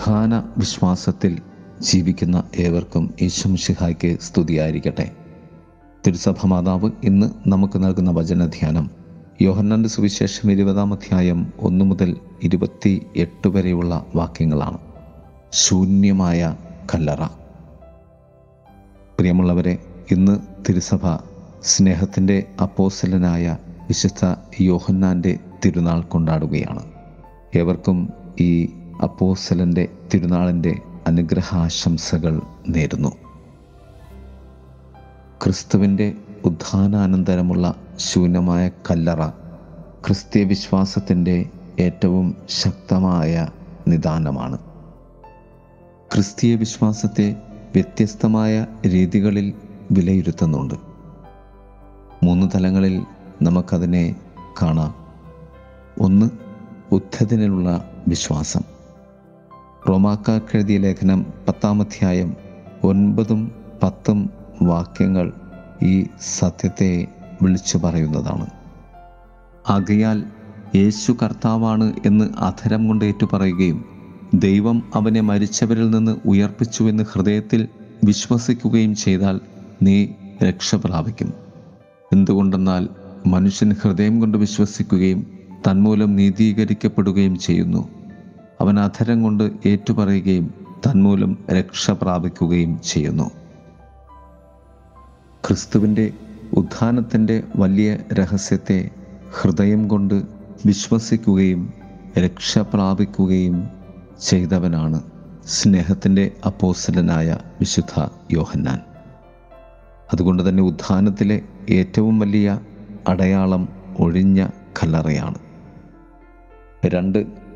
ഉത്ഥാന വിശ്വാസത്തിൽ ജീവിക്കുന്ന ഏവർക്കും ഈശംഷിഹായ്ക്ക് സ്തുതിയായിരിക്കട്ടെ. തിരുസഭ മാതാവ് ഇന്ന് നമുക്ക് നൽകുന്ന വചനധ്യാനം യോഹന്നാന്റെ സുവിശേഷം ഇരുപതാം അധ്യായം ഒന്നു മുതൽ ഇരുപത്തി എട്ട് വരെയുള്ള വാക്യങ്ങളാണ്. ശൂന്യമായ കല്ലറ. പ്രിയമുള്ളവരെ ഇന്ന് തിരുസഭ സ്നേഹത്തിന്റെ അപ്പോസലനായ വിശുദ്ധ യോഹന്നാന്റെ തിരുനാൾ കൊണ്ടാടുകയാണ്. ഏവർക്കും ഈ അപ്പോസലന്റെ തിരുനാളിന്റെ അനുഗ്രഹാശംസകൾ നേരുന്നു. ക്രിസ്തുവിന്റെ ഉത്ഥാനാനന്തരമുള്ള ശൂന്യമായ കല്ലറ ക്രിസ്തീയ വിശ്വാസത്തിന്റെ ഏറ്റവും ശക്തമായ നിദാനമാണ്. ക്രിസ്തീയ വിശ്വാസത്തെ വ്യത്യസ്തമായ രീതികളിൽ വിലയിരുത്തുന്നുണ്ട്. മൂന്ന് തലങ്ങളിൽ നമുക്കതിനെ കാണാം. ഒന്ന് ഉദ്ധതിനുള്ള വിശ്വാസം. റോമാക്കാർക്കെഴുതിയ ലേഖനം പത്താമധ്യായം ഒൻപതും പത്തും വാക്യങ്ങൾ ഈ സത്യത്തെ വിളിച്ചു പറയുന്നതാണ്. ആകയാൽ യേശു കർത്താവാണ് എന്ന് അധരം കൊണ്ട് ഏറ്റുപറയുകയും ദൈവം അവനെ മരിച്ചവരിൽ നിന്ന് ഉയർപ്പിച്ചുവെന്ന് ഹൃദയത്തിൽ വിശ്വസിക്കുകയും ചെയ്താൽ നീ രക്ഷ പ്രാപിക്കും. എന്തുകൊണ്ടെന്നാൽ മനുഷ്യൻ ഹൃദയം കൊണ്ട് വിശ്വസിക്കുകയും തന്മൂലം നീതീകരിക്കപ്പെടുകയും ചെയ്യുന്നു. അവൻ അധരം കൊണ്ട് ഏറ്റുപറയുകയും തന്മൂലം രക്ഷ പ്രാപിക്കുകയും ചെയ്യുന്നു. ക്രിസ്തുവിന്റെ ഉത്ഥാനത്തിന്റെ വലിയ രഹസ്യത്തെ ഹൃദയം കൊണ്ട് വിശ്വസിക്കുകയും രക്ഷ പ്രാപിക്കുകയും ചെയ്തവനാണ് സ്നേഹത്തിന്റെ അപ്പോസലനായ വിശുദ്ധ യോഹന്നാൻ. അതുകൊണ്ട് തന്നെ ഉത്ഥാനത്തിലെ ഏറ്റവും വലിയ അടയാളം ഒഴിഞ്ഞ കല്ലറയാണ്. രണ്ട്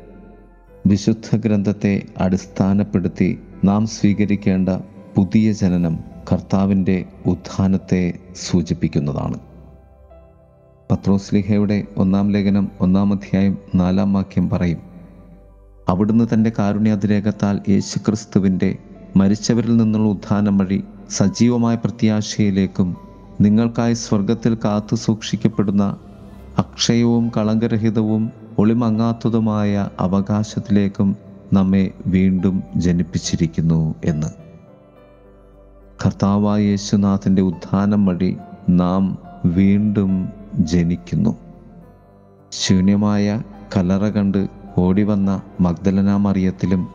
വിശുദ്ധ ഗ്രന്ഥത്തെ അടിസ്ഥാനപ്പെടുത്തി നാം സ്വീകരിക്കേണ്ട പുതിയ ജനനം കർത്താവിന്റെ ഉത്ഥാനത്തെ സൂചിപ്പിക്കുന്നതാണ്. പത്രോസ്ലിഹയുടെ ഒന്നാം ലേഖനം ഒന്നാം അധ്യായം നാലാം വാക്യം പറയും അവിടുന്ന് തന്റെ കാരുണ്യാതിരേഖത്താൽ യേശുക്രിസ്തുവിന്റെ മരിച്ചവരിൽ നിന്നുള്ള ഉത്ഥാനം വഴി സജീവമായ പ്രത്യാശയിലേക്കും നിങ്ങൾക്കായി സ്വർഗത്തിൽ കാത്തു സൂക്ഷിക്കപ്പെടുന്ന അക്ഷയവും കളങ്കരഹിതവും ഒളിമങ്ങാത്തതുമായ അവകാശത്തിലേക്കും നമ്മെ വീണ്ടും ജനിപ്പിച്ചിരിക്കുന്നു എന്ന്. കർത്താവായ യേശുനാഥന്റെ ഉത്ഥാനം വഴി നാം വീണ്ടും ജനിക്കുന്നു. ശൂന്യമായ കലറ കണ്ട് ഓടിവന്ന മഗ്ദലന മറിയത്തിലും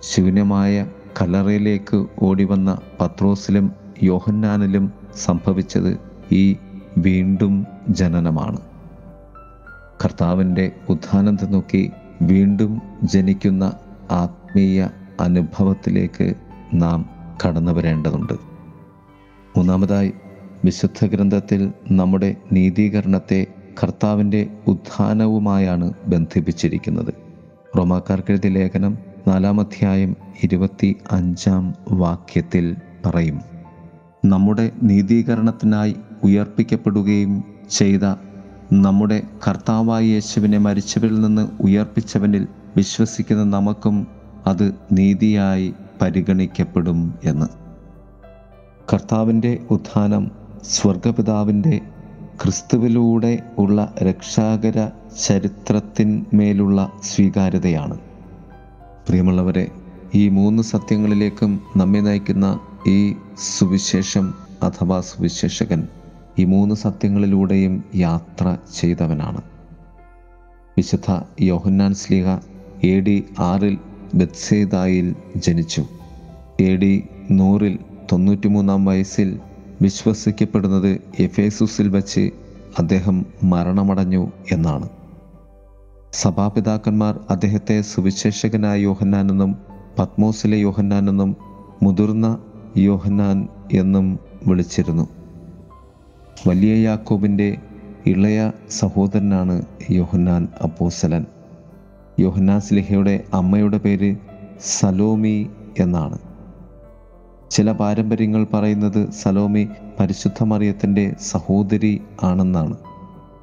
ശൂന്യമായ കലറയിലേക്ക് ഓടിവന്ന പത്രോസിലും യോഹന്നാനിലും സംഭവിച്ചത് ഈ വീണ്ടും ജനനമാണ്. കർത്താവിന്റെ ഉത്ഥാനത്തെ നോക്കി വീണ്ടും ജനിക്കുന്ന ആത്മീയ അനുഭവത്തിലേക്ക് നാം കടന്നു വരേണ്ടതുണ്ട്. മൂന്നാമതായി വിശുദ്ധ ഗ്രന്ഥത്തിൽ നമ്മുടെ നീതീകരണത്തെ കർത്താവിന്റെ ഉത്ഥാനവുമായാണ് ബന്ധിപ്പിച്ചിരിക്കുന്നത്. റോമാക്കാർക്കെഴുതിയ ലേഖനം നാലാമധ്യായം ഇരുപത്തി അഞ്ചാം വാക്യത്തിൽ പറയും നമ്മുടെ നീതീകരണത്തിനായി ഉയർപ്പിക്കപ്പെടുകയും ചെയ്ത നമ്മുടെ കർത്താവായ യേശുവിനെ മരിച്ചവരിൽ നിന്ന് ഉയർപ്പിച്ചവനിൽ വിശ്വസിക്കുന്ന നമുക്കും അത് നീതിയായി പരിഗണിക്കപ്പെടും എന്ന്. കർത്താവിന്റെ ഉത്ഥാനം സ്വർഗപിതാവിന്റെ ക്രിസ്തുവിലൂടെ ഉള്ള രക്ഷാകര ചരിത്രത്തിന്മേലുള്ള സ്വീകാര്യതയാണ്. പ്രിയമുള്ളവരെ ഈ മൂന്ന് സത്യങ്ങളിലേക്കും നമ്മെ നയിക്കുന്ന ഈ സുവിശേഷം അഥവാ സുവിശേഷകൻ ഈ മൂന്ന് സത്യങ്ങളിലൂടെയും യാത്ര ചെയ്തവനാണ്. വിശുദ്ധ യോഹന്നാൻ സ്ലിഹ എ ഡി ആറിൽ ബത്സേദായിൽ ജനിച്ചു. എ ഡി നൂറിൽ തൊണ്ണൂറ്റിമൂന്നാം വയസ്സിൽ വിശ്വസിക്കപ്പെടുന്നത് എഫേസുസിൽ വച്ച് അദ്ദേഹം മരണമടഞ്ഞു എന്നാണ്. സഭാപിതാക്കന്മാർ അദ്ദേഹത്തെ സുവിശേഷകനായ യോഹന്നാനെന്നും പത്മോസിലെ യോഹന്നാനെന്നും മുതിർന്ന യോഹന്നാൻ എന്നും വിളിച്ചിരുന്നു. വലിയ യാക്കോബിന്റെ ഇളയ സഹോദരനാണ് യോഹന്നാൻ അപ്പോസലൻ യോഹന്നാൻ സ്ലിഹയുടെ അമ്മയുടെ പേര് സലോമി എന്നാണ്. ചില പാരമ്പര്യങ്ങൾ പറയുന്നത് സലോമി പരിശുദ്ധ മറിയത്തിന്റെ സഹോദരി ആണെന്നാണ്.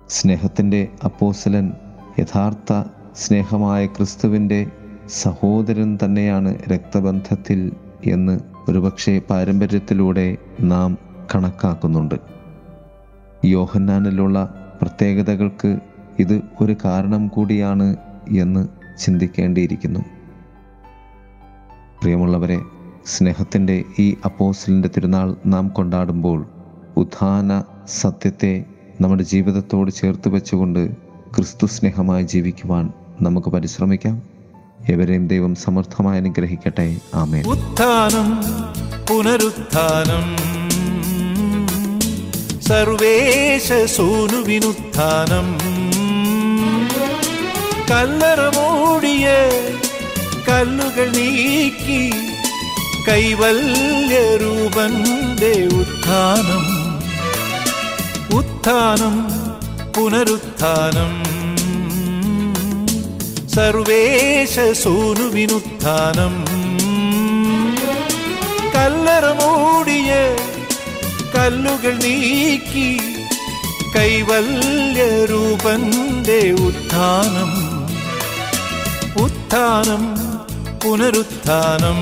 സ്നേഹത്തിന്റെ അപ്പോസലൻ യഥാർത്ഥ സ്നേഹമായ ക്രിസ്തുവിന്റെ സഹോദരൻ തന്നെയാണ് രക്തബന്ധത്തിൽ എന്ന് ഒരുപക്ഷെ പാരമ്പര്യത്തിലൂടെ നാം കണക്കാക്കുന്നുണ്ട്. യോഹന്നാനിലുള്ള പ്രത്യേകതകൾക്ക് ഇത് ഒരു കാരണം കൂടിയാണ് എന്ന് ചിന്തിക്കേണ്ടിയിരിക്കുന്നു. പ്രിയമുള്ളവരെ സ്നേഹത്തിന്റെ ഈ അപ്പോസിലിന്റെ തിരുനാൾ നാം കൊണ്ടാടുമ്പോൾ ഉത്ഥാന സത്യത്തെ നമ്മുടെ ജീവിതത്തോട് ചേർത്ത് വെച്ചുകൊണ്ട് ക്രിസ്തു സ്നേഹമായി ജീവിക്കുവാൻ നമുക്ക് പരിശ്രമിക്കാം. എവരെയും ദൈവം സമർത്ഥമായി അനുഗ്രഹിക്കട്ടെ. ആമേ ഉത്ഥാനം പുനരുത്ഥാനം. സർവേശ സോനുവിനുത്ഥാനം. കല്ലറ മൂടിയ കല്ലുകൾ നീക്കി കൈവല്യരൂപന്റെ ഉത്ഥാനം. ഉത്ഥാനം പുനരുത്ഥാനം. സർവേശ സോനുവിനുത്ഥാനം. കല്ലറ മൂടിയ കല്ലുകൾ നീക്കി കൈവല്യരൂപന്റെ ഉത്ഥാനം ഉത്ഥാനം പുനരുത്ഥാനം.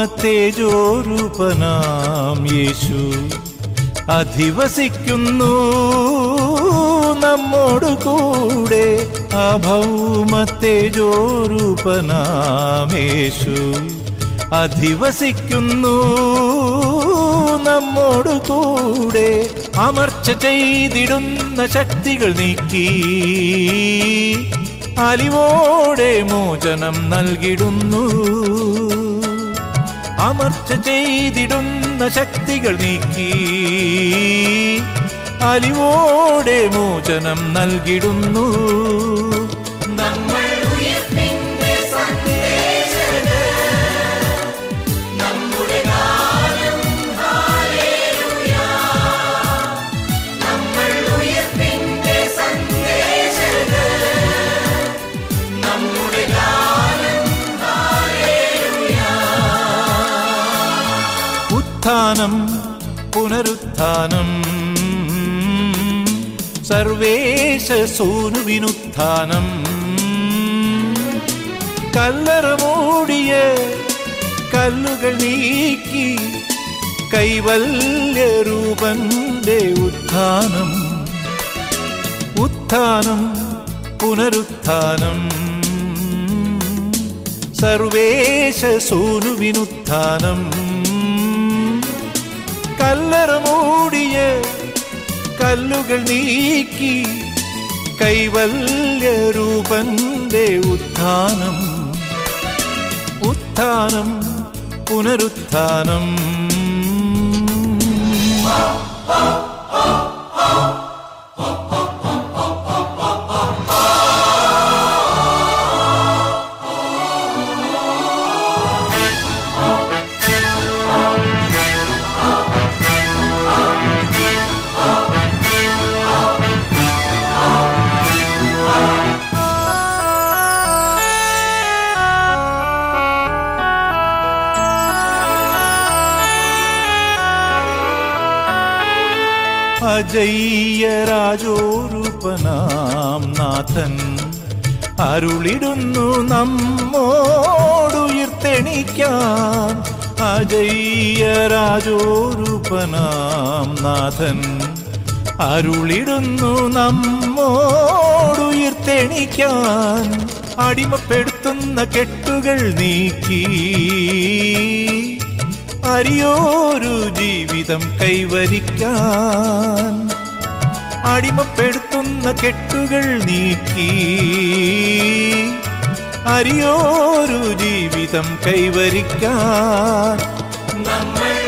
അഭൗമത്തേജോരൂപനാം യേശു. അധിവസിക്കുന്നു നമ്മോടു കൂടെ അഭൗമത്തേജോരൂപനാം യേശു. അധിവസിക്കുന്നു നമ്മോടു കൂടെ അമർച്ച ചെയ്തിടുന്ന ശക്തികൾ നീക്കി. അലിവോടെ മോചനം നൽകിടുന്നു. അമർച്ച ചെയ്തിടുന്ന ശക്തികൾ നീക്കി. അലിവോടെ മോചനം നൽകിടുന്നു. ഉത്ഥാനം പുനരുത്ഥാനം. സർവേശ സൂനുവിനുത്ഥാനം കല്ലറ മൂടിയ കല്ലുകൾ നീക്കി കൈവല്യ രൂപന്റെ ഉത്ഥാനം. ഉത്ഥാനം പുനരുത്ഥാനം. സർവേശ സൂനുവിനുത്ഥാനം കല്ലറ മൂടിയ കല്ലുകൾ നീക്കി കൈവല്യ രൂപന്റെ ഉത്ഥാനം ഉത്ഥാനം പുനരുത്ഥാനം. അജയ്യ രാജോരൂപനാം നാഥൻ. അരുളിടുന്നു നമ്മോടുയർത്തെണിക്കാൻ അജയ്യ രാജോരൂപനാം നാഥൻ. അരുളിടുന്നു നമ്മോടുയർത്തെണിക്കാൻ അടിമപ്പെടുത്തുന്ന കെട്ടുകൾ നീക്കി. അരിയോരു ജീവിതം കൈവരിക്കാൻ അടിമപ്പെടുത്തുന്ന കെട്ടുകൾ നീക്കി അരിയോരു ജീവിതം കൈവരിക്കാൻ നമ്മൾ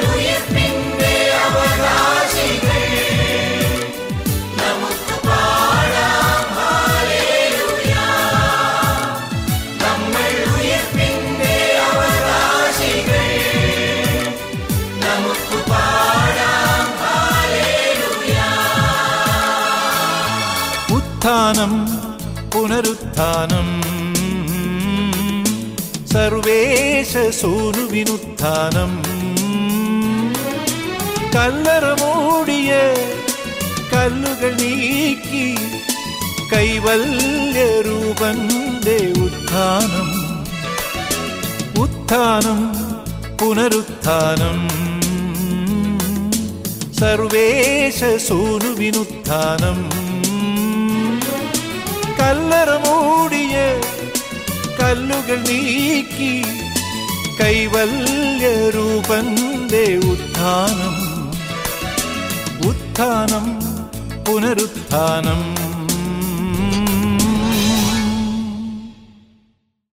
പുനരുത്ഥാനം സർവേശ സൂനുവിനുത്ഥാനം. കല്ലറ മൂടിയ കല്ലുകൾ നീക്കി കൈവല്യരൂപന്റെ ഉത്ഥാനം. ഉത്ഥാനം പുനരുത്ഥാനം. സർവേശ സൂനുവിനുത്ഥാനം. കല്ലറ മൂടിയ കല്ലുകൾ നീക്കി കൈവല്യരൂപന്റെ ഉത്ഥാനം ഉത്ഥാനം പുനരുത്ഥാനം.